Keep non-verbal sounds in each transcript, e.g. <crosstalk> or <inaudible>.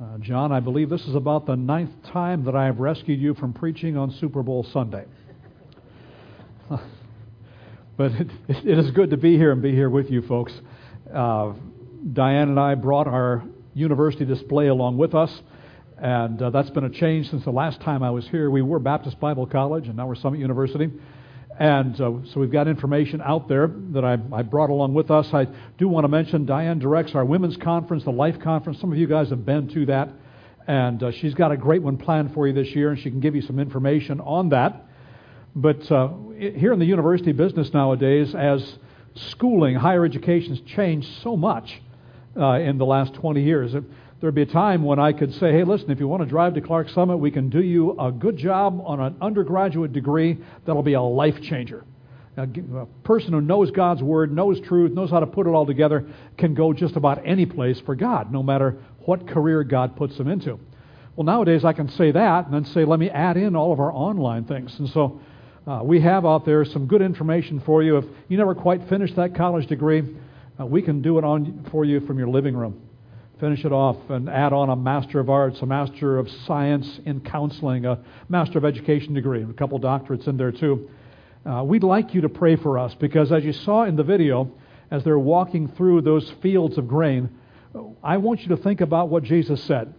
Uh, John, I believe this is about the ninth time that I have rescued you from preaching on Super Bowl Sunday. <laughs> but it, it is good to be here and be here with you folks. Uh, Diane and I brought our university display along with us, and uh, that's been a change since the last time I was here. We were Baptist Bible College, and now we're Summit University. And uh, so we've got information out there that I, I, brought along with us. I do want to mention Diane directs our women's conference, the Life Conference. Some of you guys have been to that. And uh, she's got a great one planned for you this year, and she can give you some information on that. But uh, here in the university business nowadays, as schooling, higher education has changed so much uh, in the last 20 years, there'd be a time when I could say, hey, listen, if you want to drive to Clarks Summit, we can do you a good job on an undergraduate degree that'll be a life changer. A person who knows God's Word, knows truth, knows how to put it all together, can go just about any place for God, no matter what career God puts them into. Well, nowadays I can say that and then say, let me add in all of our online things. And so uh, we have out there some good information for you. If you never quite finished that college degree, uh, we can do it on for you from your living room finish it off and add on a Master of Arts, a Master of Science in Counseling, a Master of Education degree, and a couple doctorates in there too. Uh, we'd like you to pray for us because, as you saw in the video, as they're walking through those fields of grain, I want you to think about what Jesus said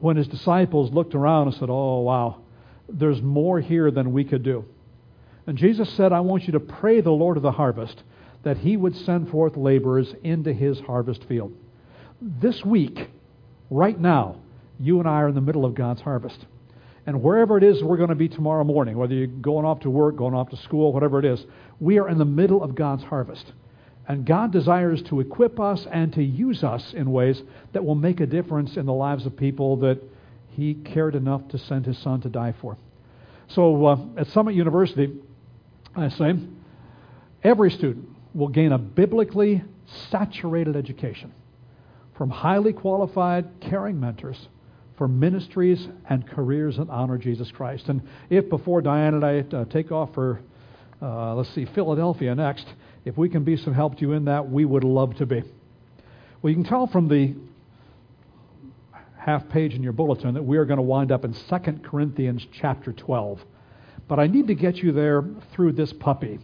when his disciples looked around and said, Oh, wow, there's more here than we could do. And Jesus said, I want you to pray the Lord of the harvest that he would send forth laborers into his harvest field this week, right now, you and I are in the middle of God's harvest. And wherever it is we're going to be tomorrow morning, whether you're going off to work, going off to school, whatever it is, we are in the middle of God's harvest. And God desires to equip us and to use us in ways that will make a difference in the lives of people that He cared enough to send His Son to die for. So uh, at Summit University, I say, every student will gain a biblically saturated education from highly qualified, caring mentors for ministries and careers that honor Jesus Christ. And if before Diane and I uh, take off for, uh, let's see, Philadelphia next, if we can be some help to you in that, we would love to be. Well, you can tell from the half page in your bulletin that we are going to wind up in 2 Corinthians chapter 12. But I need to get you there through this puppy.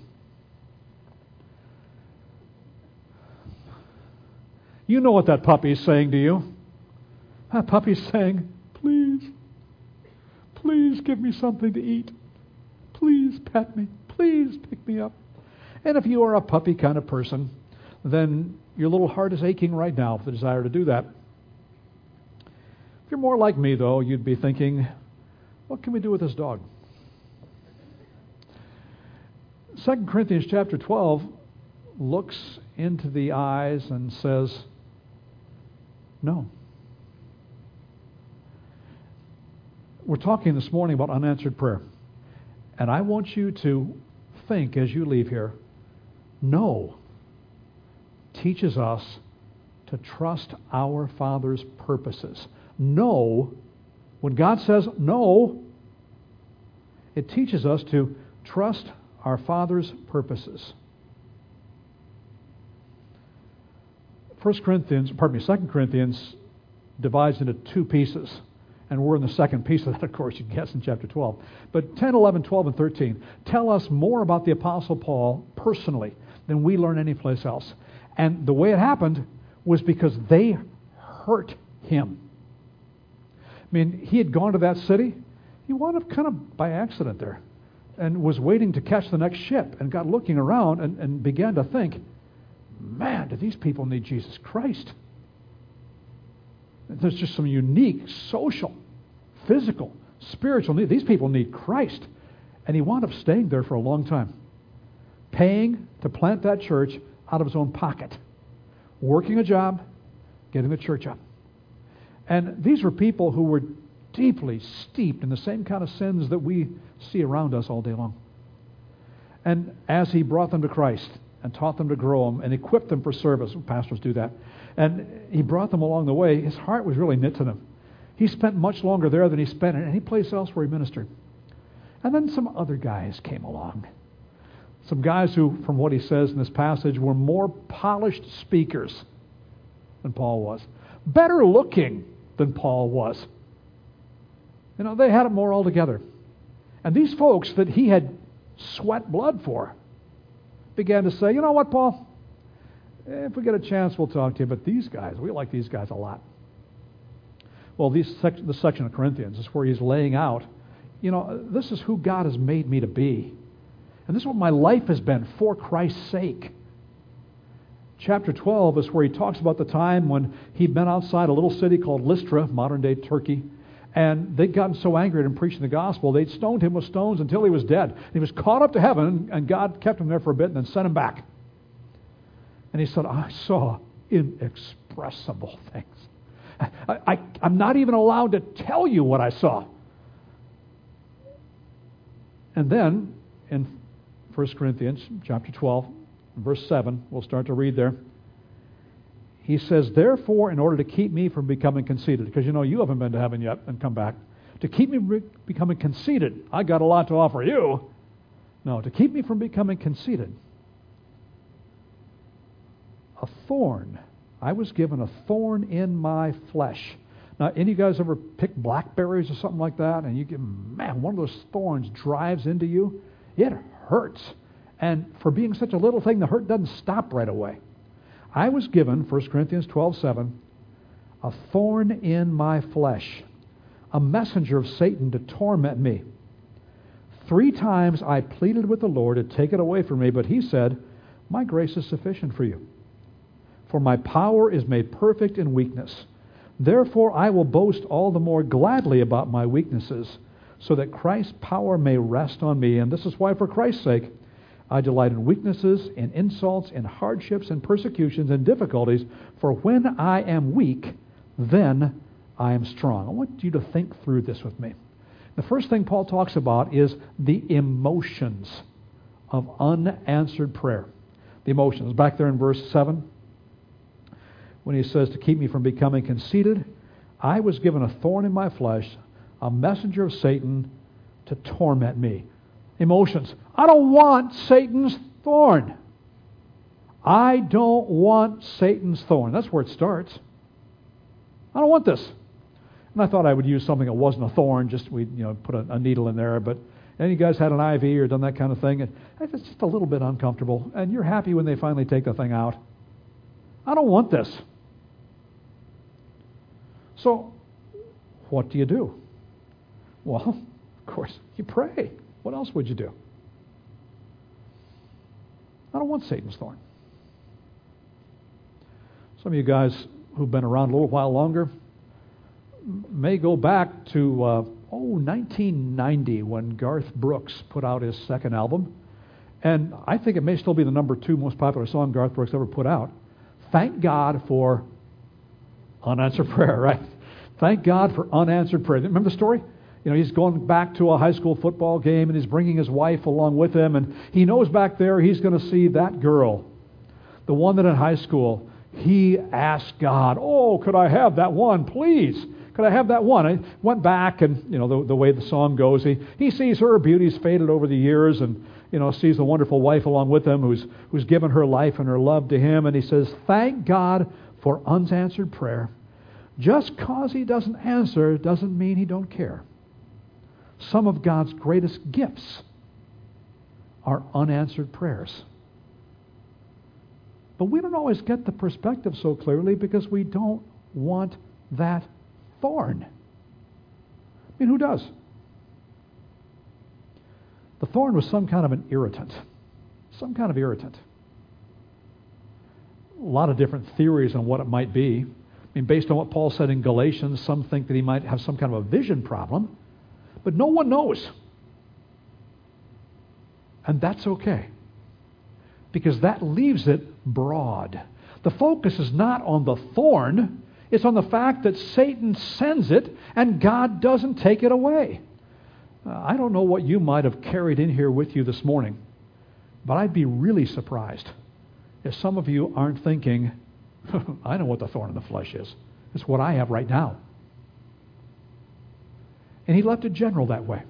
You know what that puppy is saying to you. That puppy's saying, Please, please give me something to eat. Please pet me. Please pick me up. And if you are a puppy kind of person, then your little heart is aching right now with the desire to do that. If you're more like me, though, you'd be thinking, what can we do with this dog? 2 Corinthians chapter 12 looks into the eyes and says, no. We're talking this morning about unanswered prayer. And I want you to think as you leave here no teaches us to trust our Father's purposes. No, when God says no, it teaches us to trust our Father's purposes. 1 Corinthians, pardon me, 2 Corinthians divides into two pieces. And we're in the second piece of that, <laughs> of course, you guess in chapter 12. But 10, 11, 12, and 13 tell us more about the Apostle Paul personally than we learn anyplace else. And the way it happened was because they hurt him. I mean, he had gone to that city. He wound up kind of by accident there and was waiting to catch the next ship and got looking around and, and began to think, man, do these people need Jesus Christ? There's just some unique social, physical, spiritual need. These people need Christ. And he wound up staying there for a long time, paying to plant that church out of his own pocket, working a job, getting the church up. And these were people who were deeply steeped in the same kind of sins that we see around us all day long. And as he brought them to Christ, and taught them to grow them and equipped them for service. Pastors do that. And he brought them along the way. His heart was really knit to them. He spent much longer there than he spent in any place else where he ministered. And then some other guys came along. Some guys who, from what he says in this passage, were more polished speakers than Paul was. Better looking than Paul was. You know, they had it more altogether. And these folks that he had sweat blood for began to say, you know what, Paul? If we get a chance, we'll talk to you. But these guys, we like these guys a lot. Well, these sec- the section of Corinthians is where he's laying out, you know, this is who God has made me to be. And this is what my life has been for Christ's sake. Chapter 12 is where he talks about the time when he'd been outside a little city called Lystra, modern day Turkey, and they'd gotten so angry at him preaching the gospel, they'd stoned him with stones until he was dead. He was caught up to heaven, and God kept him there for a bit and then sent him back. And he said, I saw inexpressible things. I, am not even allowed to tell you what I saw. And then in 1 Corinthians chapter 12, verse 7, we'll start to read there. He says, Therefore, in order to keep me from becoming conceited, because you know you haven't been to heaven yet and come back, to keep me from becoming conceited, I got a lot to offer you. No, to keep me from becoming conceited, a thorn. I was given a thorn in my flesh. Now, any of you guys ever pick blackberries or something like that, and you get, man, one of those thorns drives into you? It hurts. And for being such a little thing, the hurt doesn't stop right away. I was given, 1 Corinthians 12 7, a thorn in my flesh, a messenger of Satan to torment me. Three times I pleaded with the Lord to take it away from me, but he said, My grace is sufficient for you. For my power is made perfect in weakness. Therefore I will boast all the more gladly about my weaknesses, so that Christ's power may rest on me. And this is why, for Christ's sake, I delight in weaknesses, in insults, in hardships, in persecutions, and difficulties, for when I am weak, then I am strong. I want you to think through this with me. The first thing Paul talks about is the emotions of unanswered prayer. The emotions. Back there in verse 7, when he says, To keep me from becoming conceited, I was given a thorn in my flesh, a messenger of Satan to torment me emotions. I don't want Satan's thorn. I don't want Satan's thorn. That's where it starts. I don't want this. And I thought I would use something that wasn't a thorn, just we you know put a, a needle in there. But any you guys had an IV or done that kind of thing? And it's just a little bit uncomfortable. And you're happy when they finally take the thing out. I don't want this. So, what do you do? Well, <laughs> of course, you pray. What else would you do? I don't want Satan's thorn. Some of you guys who've been around a little while longer may go back to, uh, oh, 1990 when Garth Brooks put out his second album. And I think it may still be the number two most popular song Garth Brooks ever put out. Thank God for unanswered <laughs> prayer, right? Thank God for unanswered prayer. Remember the story? You know, he's going back to a high school football game and he's bringing his wife along with him. And he knows back there he's going to see that girl, the one that in high school he asked God, Oh, could I have that one, please? Could I have that one? I went back and, you know, the, the way the song goes, he, he sees her beauty's faded over the years and, you know, sees the wonderful wife along with him who's, who's given her life and her love to him. And he says, Thank God for unanswered prayer. Just cause he doesn't answer doesn't mean he don't care some of God's greatest gifts are unanswered prayers. But we don't always get the perspective so clearly because we don't want that thorn. I mean, who does? The thorn was some kind of an irritant. Some kind of irritant. A lot of different theories on what it might be. I mean, based on what Paul said in Galatians, some think that he might have some kind of a vision problem. But no one knows. And that's okay. Because that leaves it broad. The focus is not on the thorn, it's on the fact that Satan sends it and God doesn't take it away. Uh, I don't know what you might have carried in here with you this morning, but I'd be really surprised if some of you aren't thinking, <laughs> I know what the thorn in the flesh is. It's what I have right now. And he left it general that way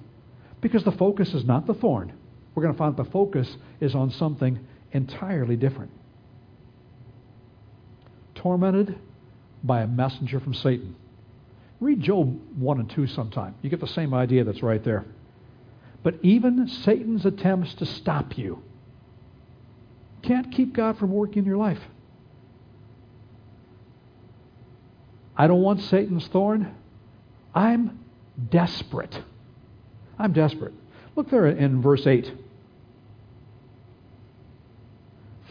because the focus is not the thorn. We're going to find the focus is on something entirely different. Tormented by a messenger from Satan. Read Job 1 and 2 sometime. You get the same idea that's right there. But even Satan's attempts to stop you can't keep God from working in your life. I don't want Satan's thorn. I'm desperate. I'm desperate. Look there in verse 8.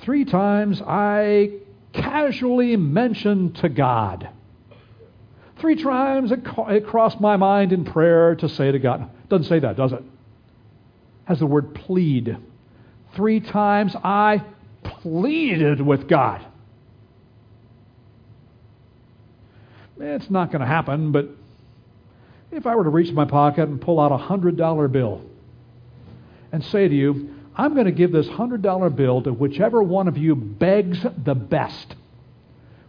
Three times I casually mentioned to God. Three times it, it crossed my mind in prayer to say to God. Doesn't say that, does it? Has the word plead. Three times I pleaded with God. It's not going to happen, but if I were to reach my pocket and pull out a $100 bill and say to you, I'm going to give this $100 bill to whichever one of you begs the best,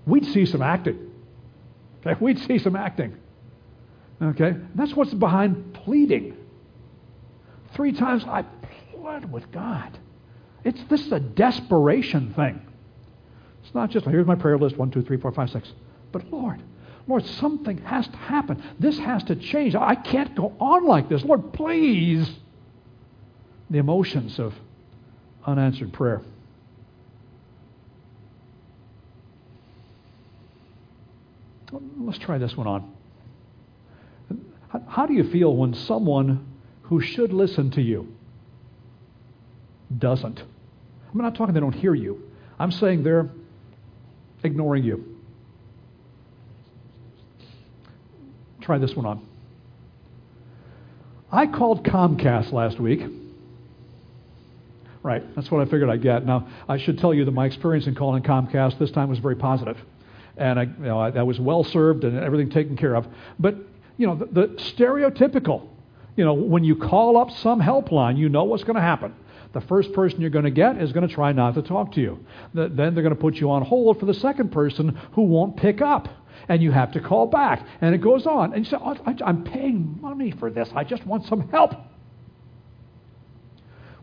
we'd see some acting. Okay? We'd see some acting. Okay? That's what's behind pleading. Three times I pled with God. It's this is a desperation thing. It's not just here's my prayer list one, two, three, four, five, six. But Lord, Lord, something has to happen. This has to change. I can't go on like this. Lord, please. The emotions of unanswered prayer. Let's try this one on. How do you feel when someone who should listen to you doesn't? I'm not talking they don't hear you. I'm saying they're ignoring you. Try this one on. I called Comcast last week. Right, that's what I figured I'd get. Now, I should tell you that my experience in calling Comcast this time was very positive and I, you know, I, I was well served and everything taken care of. But you know, the, the stereotypical, you know, when you call up some helpline, you know what's going to happen. The first person you're going to get is going to try not to talk to you. The, then they're going to put you on hold for the second person who won't pick up. And you have to call back. And it goes on. And you say, oh, I'm paying money for this. I just want some help.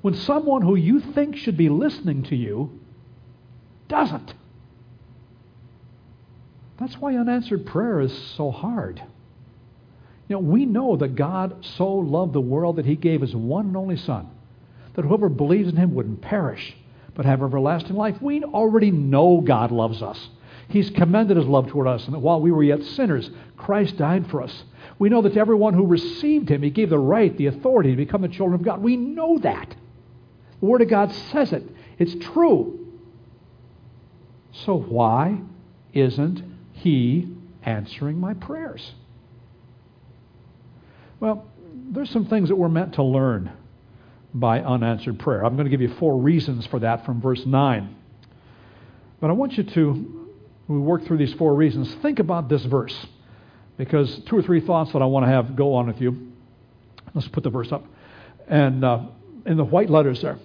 When someone who you think should be listening to you doesn't. That's why unanswered prayer is so hard. You know, we know that God so loved the world that he gave his one and only Son, that whoever believes in him wouldn't perish, but have everlasting life. We already know God loves us. He's commended his love toward us, and that while we were yet sinners, Christ died for us. We know that to everyone who received him, he gave the right, the authority to become the children of God. We know that. The Word of God says it. It's true. So why isn't he answering my prayers? Well, there's some things that we're meant to learn by unanswered prayer. I'm going to give you four reasons for that from verse 9. But I want you to, we work through these four reasons, think about this verse. Because two or three thoughts that I want to have go on with you. Let's put the verse up. And uh, in the white letters there,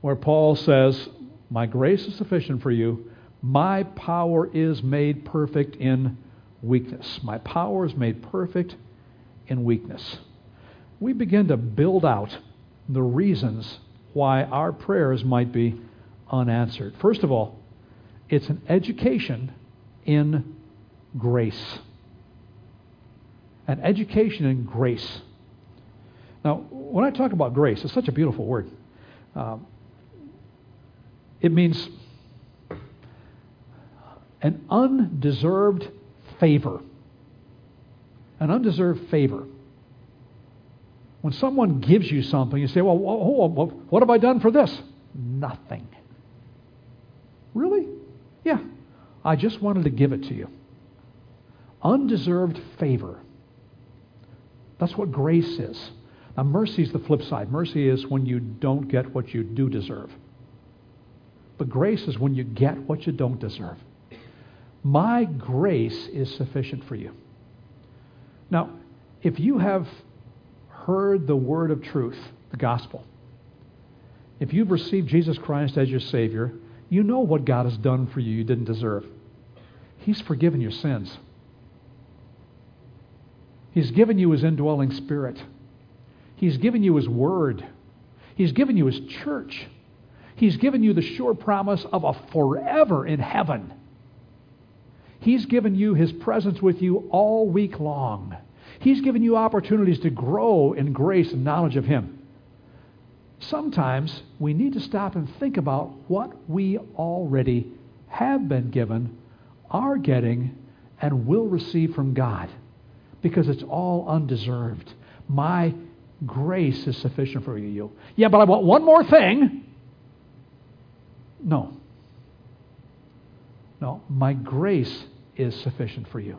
where Paul says, My grace is sufficient for you, my power is made perfect in weakness. My power is made perfect in weakness. We begin to build out the reasons why our prayers might be unanswered. First of all, it's an education in grace. An education in grace. Now, when I talk about grace, it's such a beautiful word. Uh, it means an undeserved favor. An undeserved favor. When someone gives you something, you say, Well, what have I done for this? Nothing. Really? Yeah. I just wanted to give it to you. Undeserved favor. That's what grace is. Now, mercy is the flip side. Mercy is when you don't get what you do deserve. But grace is when you get what you don't deserve. My grace is sufficient for you. Now, if you have heard the word of truth, the gospel, if you've received Jesus Christ as your Savior, you know what God has done for you you didn't deserve. He's forgiven your sins. He's given you His indwelling spirit. He's given you His word. He's given you His church. He's given you the sure promise of a forever in heaven. He's given you His presence with you all week long. He's given you opportunities to grow in grace and knowledge of Him. Sometimes we need to stop and think about what we already have been given, are getting, and will receive from God because it's all undeserved. My grace is sufficient for you. Yeah, but I want one more thing. No. No, my grace is sufficient for you.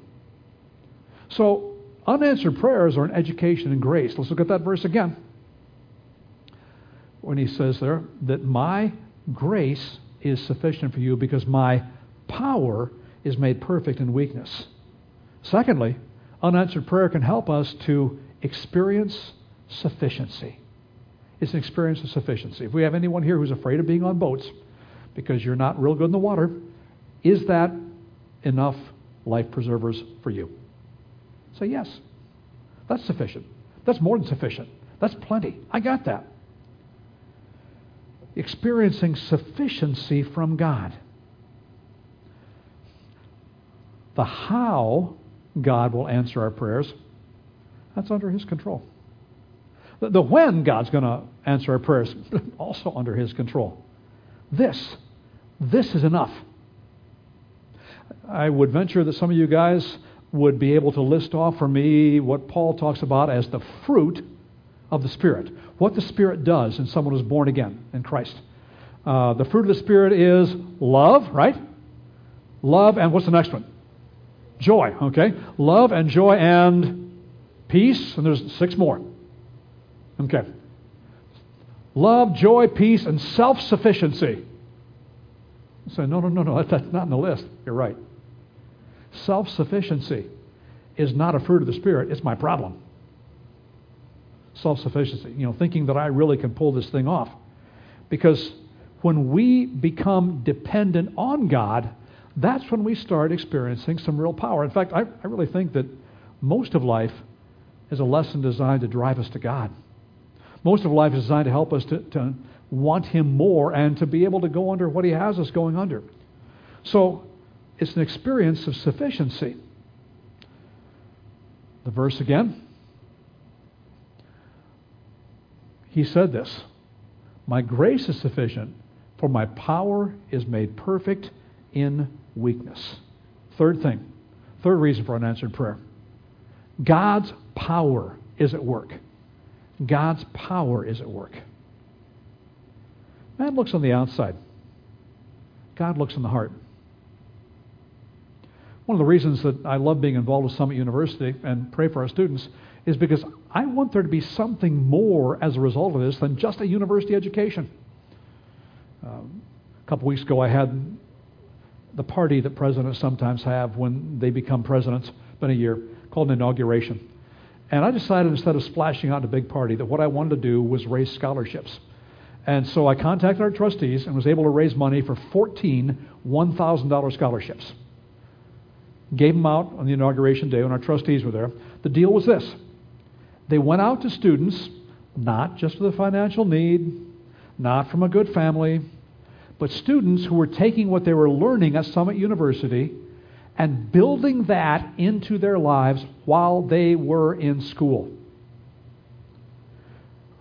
So, unanswered prayers are an education in grace. Let's look at that verse again. When he says there that my grace is sufficient for you because my power is made perfect in weakness. Secondly, unanswered prayer can help us to experience sufficiency. It's an experience of sufficiency. If we have anyone here who's afraid of being on boats because you're not real good in the water, is that enough life preservers for you? Say yes. That's sufficient. That's more than sufficient. That's plenty. I got that. Experiencing sufficiency from God. The how God will answer our prayers, that's under His control. The, the when God's going to answer our prayers, <laughs> also under His control. This, this is enough. I would venture that some of you guys would be able to list off for me what Paul talks about as the fruit of the Spirit. What the Spirit does in someone who's born again in Christ. Uh, the fruit of the Spirit is love, right? Love, and what's the next one? Joy, okay? Love and joy and peace, and there's six more. Okay. Love, joy, peace, and self sufficiency. Say, no, no, no, no, <laughs> that's not in the list. You're right. Self sufficiency is not a fruit of the Spirit, it's my problem. Self sufficiency, you know, thinking that I really can pull this thing off. Because when we become dependent on God, that's when we start experiencing some real power. In fact, I, I really think that most of life is a lesson designed to drive us to God. Most of life is designed to help us to, to want Him more and to be able to go under what He has us going under. So it's an experience of sufficiency. The verse again. He said this My grace is sufficient, for my power is made perfect in weakness. Third thing, third reason for unanswered prayer God's power is at work. God's power is at work. Man looks on the outside, God looks in the heart. One of the reasons that I love being involved with Summit University and pray for our students is because I want there to be something more as a result of this than just a university education. Um, a couple weeks ago, I had the party that presidents sometimes have when they become presidents, been a year, called an inauguration. And I decided instead of splashing out a big party that what I wanted to do was raise scholarships. And so I contacted our trustees and was able to raise money for 14 $1,000 scholarships. Gave them out on the inauguration day when our trustees were there. The deal was this they went out to students, not just with a financial need, not from a good family, but students who were taking what they were learning at Summit University and building that into their lives while they were in school.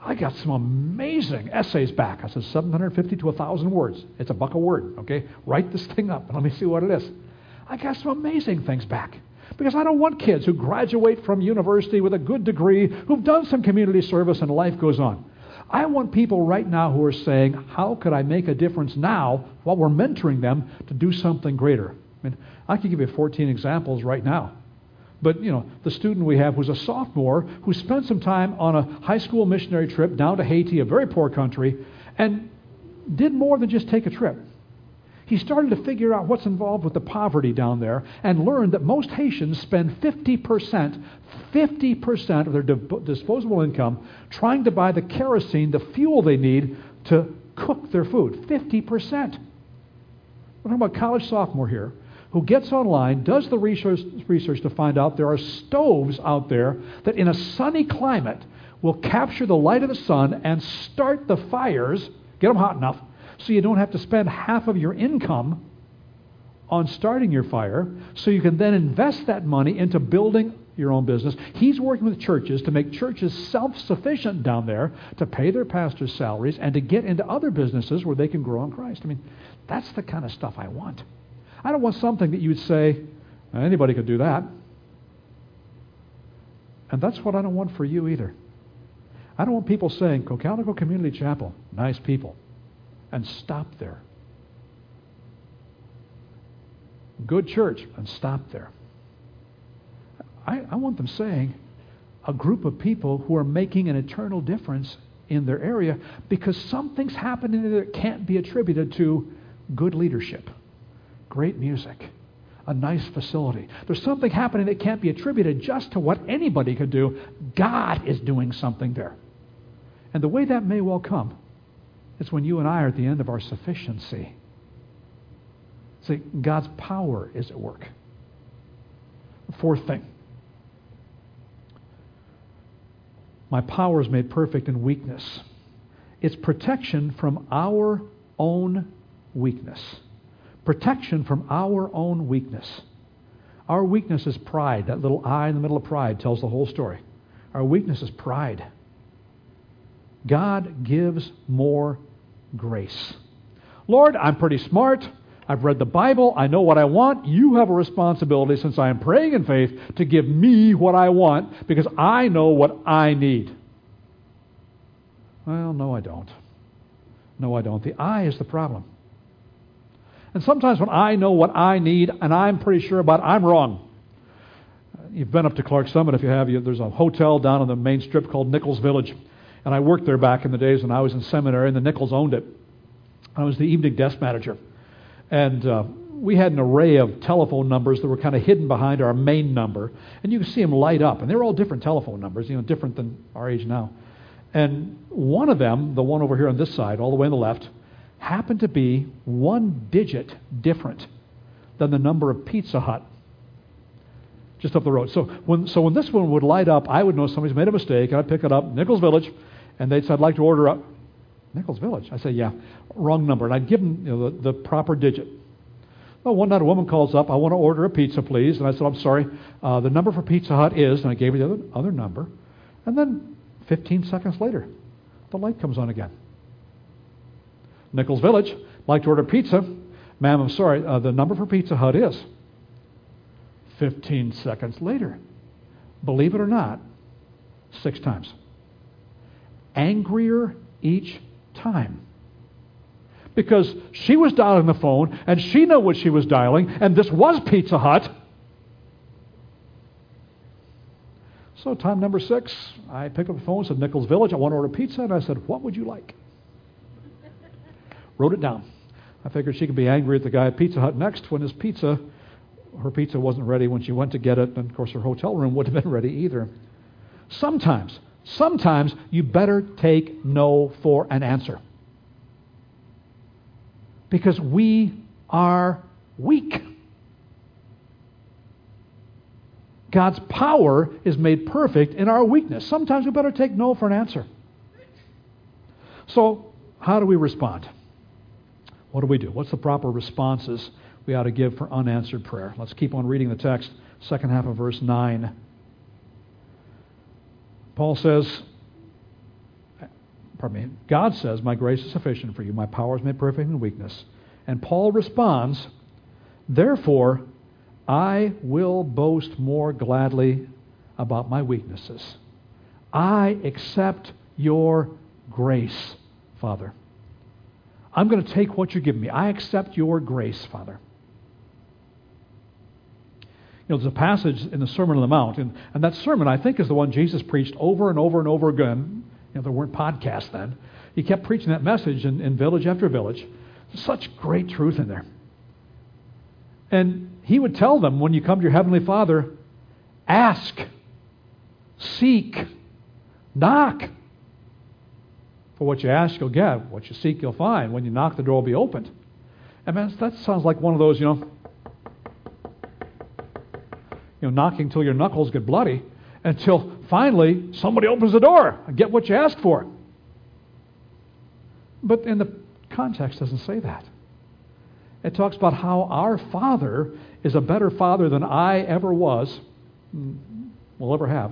I got some amazing essays back. I said 750 to 1,000 words. It's a buck a word, okay? Write this thing up and let me see what it is. I got some amazing things back. Because I don't want kids who graduate from university with a good degree, who've done some community service and life goes on. I want people right now who are saying, How could I make a difference now while we're mentoring them to do something greater? I mean, I could give you 14 examples right now. But, you know, the student we have was a sophomore who spent some time on a high school missionary trip down to Haiti, a very poor country, and did more than just take a trip he started to figure out what's involved with the poverty down there and learned that most Haitians spend 50%, 50% of their di- disposable income trying to buy the kerosene, the fuel they need to cook their food. 50%. We're talking about a college sophomore here who gets online, does the research, research to find out there are stoves out there that in a sunny climate will capture the light of the sun and start the fires, get them hot enough, so you don't have to spend half of your income on starting your fire so you can then invest that money into building your own business. He's working with churches to make churches self sufficient down there to pay their pastors' salaries and to get into other businesses where they can grow in Christ. I mean, that's the kind of stuff I want. I don't want something that you would say, anybody could do that. And that's what I don't want for you either. I don't want people saying, Cocalico Community Chapel, nice people, and stop there. Good church, and stop there. I, I want them saying, a group of people who are making an eternal difference in their area because something's happening that can't be attributed to good leadership, great music, a nice facility. There's something happening that can't be attributed just to what anybody could do. God is doing something there. And the way that may well come is when you and I are at the end of our sufficiency. See, God's power is at work. Fourth thing my power is made perfect in weakness. It's protection from our own weakness. Protection from our own weakness. Our weakness is pride. That little I in the middle of pride tells the whole story. Our weakness is pride. God gives more grace. Lord, I'm pretty smart. I've read the Bible. I know what I want. You have a responsibility, since I am praying in faith, to give me what I want because I know what I need. Well, no, I don't. No, I don't. The I is the problem. And sometimes when I know what I need and I'm pretty sure about it, I'm wrong. You've been up to Clarks Summit if you have. There's a hotel down on the main strip called Nichols Village. And I worked there back in the days when I was in seminary, and the Nichols owned it. I was the evening desk manager. And uh, we had an array of telephone numbers that were kind of hidden behind our main number. And you could see them light up. And they were all different telephone numbers, you know, different than our age now. And one of them, the one over here on this side, all the way on the left, happened to be one digit different than the number of Pizza Hut just up the road. So when, so when this one would light up, I would know somebody's made a mistake, and I'd pick it up, Nichols Village, and they'd say, I'd like to order up Nichols Village. I say, yeah, wrong number. And I'd give them you know, the, the proper digit. Well, one night a woman calls up, I want to order a pizza, please. And I said, I'm sorry, uh, the number for Pizza Hut is, and I gave her the other, other number. And then 15 seconds later, the light comes on again. Nichols Village, like to order pizza. Ma'am, I'm sorry, uh, the number for Pizza Hut is 15 seconds later. Believe it or not, six times. Angrier each time. Because she was dialing the phone and she knew what she was dialing, and this was Pizza Hut. So, time number six, I picked up the phone, said, Nichols Village, I want to order pizza. And I said, What would you like? Wrote it down. I figured she could be angry at the guy at Pizza Hut next when his pizza, her pizza wasn't ready when she went to get it, and of course her hotel room wouldn't have been ready either. Sometimes, sometimes you better take no for an answer. Because we are weak. God's power is made perfect in our weakness. Sometimes we better take no for an answer. So, how do we respond? What do we do? What's the proper responses we ought to give for unanswered prayer? Let's keep on reading the text, second half of verse 9. Paul says, pardon me, God says, My grace is sufficient for you, my power is made perfect in weakness. And Paul responds, Therefore, I will boast more gladly about my weaknesses. I accept your grace, Father. I'm going to take what you give me. I accept your grace, Father. Know, there's a passage in the Sermon on the Mount, and, and that sermon, I think, is the one Jesus preached over and over and over again. You know, there weren't podcasts then. He kept preaching that message in, in village after village. Such great truth in there. And he would tell them when you come to your Heavenly Father, ask, seek, knock. For what you ask, you'll get. What you seek, you'll find. When you knock, the door will be opened. And man, that sounds like one of those, you know, you know, knocking till your knuckles get bloody until finally somebody opens the door and get what you ask for. But in the context doesn't say that. It talks about how our Father is a better Father than I ever was, mm, will ever have,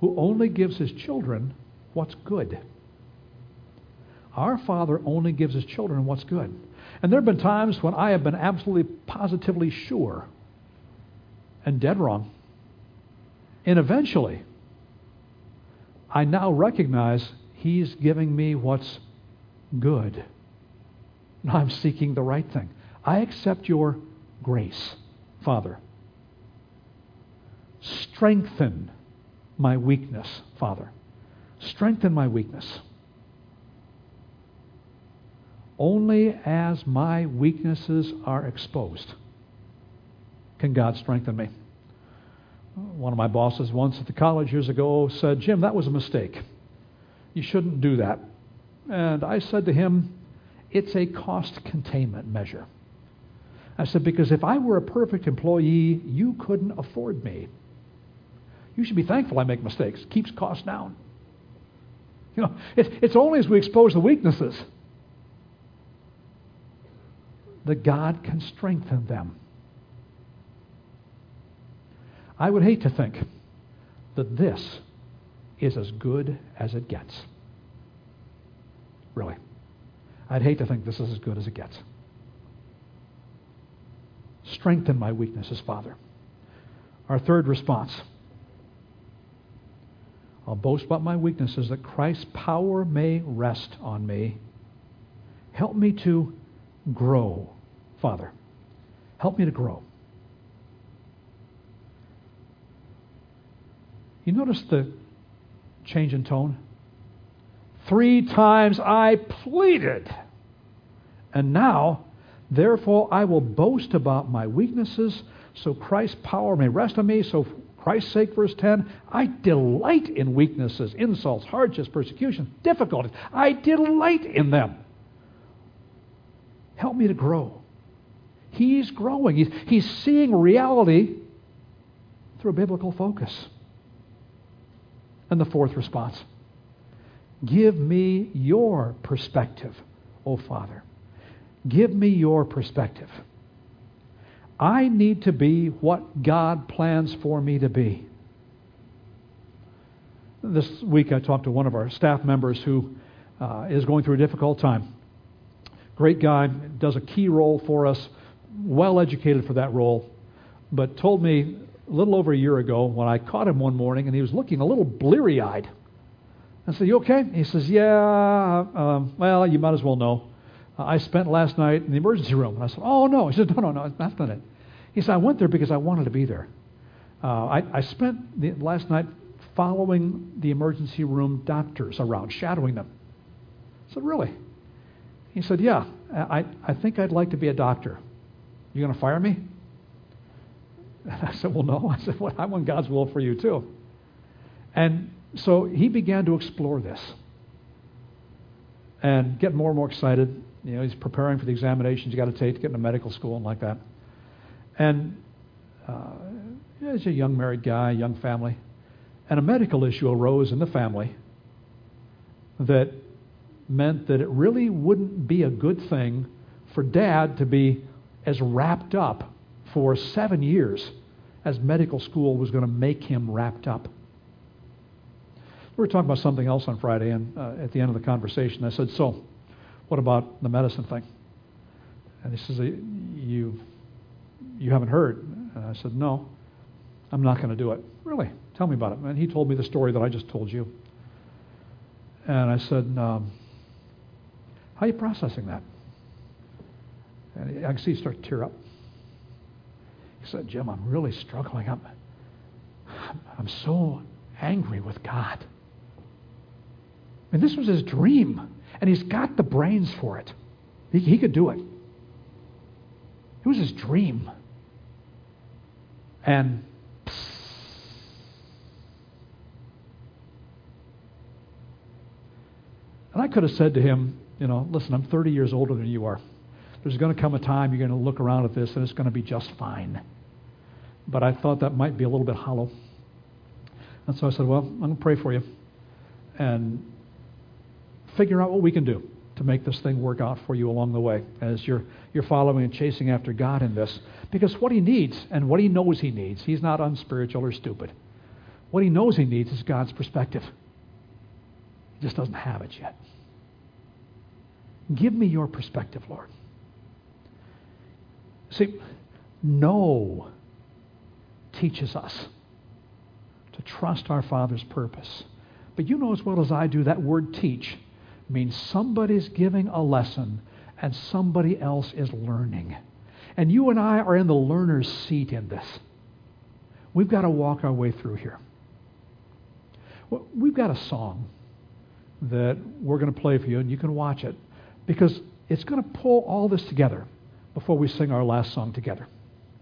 who only gives his children what's good. Our Father only gives his children what's good. And there have been times when I have been absolutely positively sure and dead wrong. And eventually, I now recognize He's giving me what's good. I'm seeking the right thing. I accept your grace, Father. Strengthen my weakness, Father. Strengthen my weakness. Only as my weaknesses are exposed can God strengthen me. One of my bosses once at the college years ago said, Jim, that was a mistake. You shouldn't do that. And I said to him, It's a cost containment measure. I said, Because if I were a perfect employee, you couldn't afford me. You should be thankful I make mistakes. Keeps costs down. You know, it's only as we expose the weaknesses that God can strengthen them. I would hate to think that this is as good as it gets. Really. I'd hate to think this is as good as it gets. Strengthen my weaknesses, Father. Our third response I'll boast about my weaknesses that Christ's power may rest on me. Help me to grow, Father. Help me to grow. You notice the change in tone? Three times I pleaded. And now, therefore, I will boast about my weaknesses so Christ's power may rest on me. So, Christ's sake, verse 10, I delight in weaknesses, insults, hardships, persecution, difficulties. I delight in them. Help me to grow. He's growing, he's, he's seeing reality through a biblical focus. And the fourth response Give me your perspective, O Father. Give me your perspective. I need to be what God plans for me to be. This week I talked to one of our staff members who uh, is going through a difficult time. Great guy, does a key role for us, well educated for that role, but told me a little over a year ago when I caught him one morning and he was looking a little bleary eyed. I said, You okay? He says, Yeah, um, well, you might as well know. Uh, I spent last night in the emergency room. And I said, Oh, no. He said, No, no, no, that's not it. He said, I went there because I wanted to be there. Uh, I, I spent the, last night following the emergency room doctors around, shadowing them. I said, Really? He said, Yeah, I, I think I'd like to be a doctor. You going to fire me? And <laughs> I said, Well, no. I said, Well, I want God's will for you, too. And so he began to explore this and get more and more excited. You know, he's preparing for the examinations you got to take to get into medical school and like that. And uh, he's a young married guy, young family. And a medical issue arose in the family that meant that it really wouldn't be a good thing for dad to be as wrapped up for seven years as medical school was going to make him wrapped up. We were talking about something else on Friday, and uh, at the end of the conversation, I said, So, what about the medicine thing? And he says, You, you haven't heard? And I said, No, I'm not going to do it. Really? Tell me about it. And he told me the story that I just told you. And I said, um, How are you processing that? And I can see he start to tear up. He said, Jim, I'm really struggling. I'm, I'm so angry with God. And this was his dream, and he's got the brains for it. He, he could do it. It was his dream. And And I could have said to him, you know, listen, I'm 30 years older than you are. There's going to come a time you're going to look around at this and it's going to be just fine. But I thought that might be a little bit hollow. And so I said, well, I'm going to pray for you and figure out what we can do. to make this thing work out for you along the way as you're, you're following and chasing after God in this. Because what he needs and what he knows he needs, he's not unspiritual or stupid. What he knows he needs is God's perspective. He just doesn't have it yet. Give me your perspective, Lord. See, know teaches us to trust our Father's purpose. But you know as well as I do that word teach means somebody's giving a lesson and somebody else is learning. And you and I are in the learner's seat in this. We've got to walk our way through here. We've got a song that we're going to play for you, and you can watch it because it's going to pull all this together before we sing our last song together.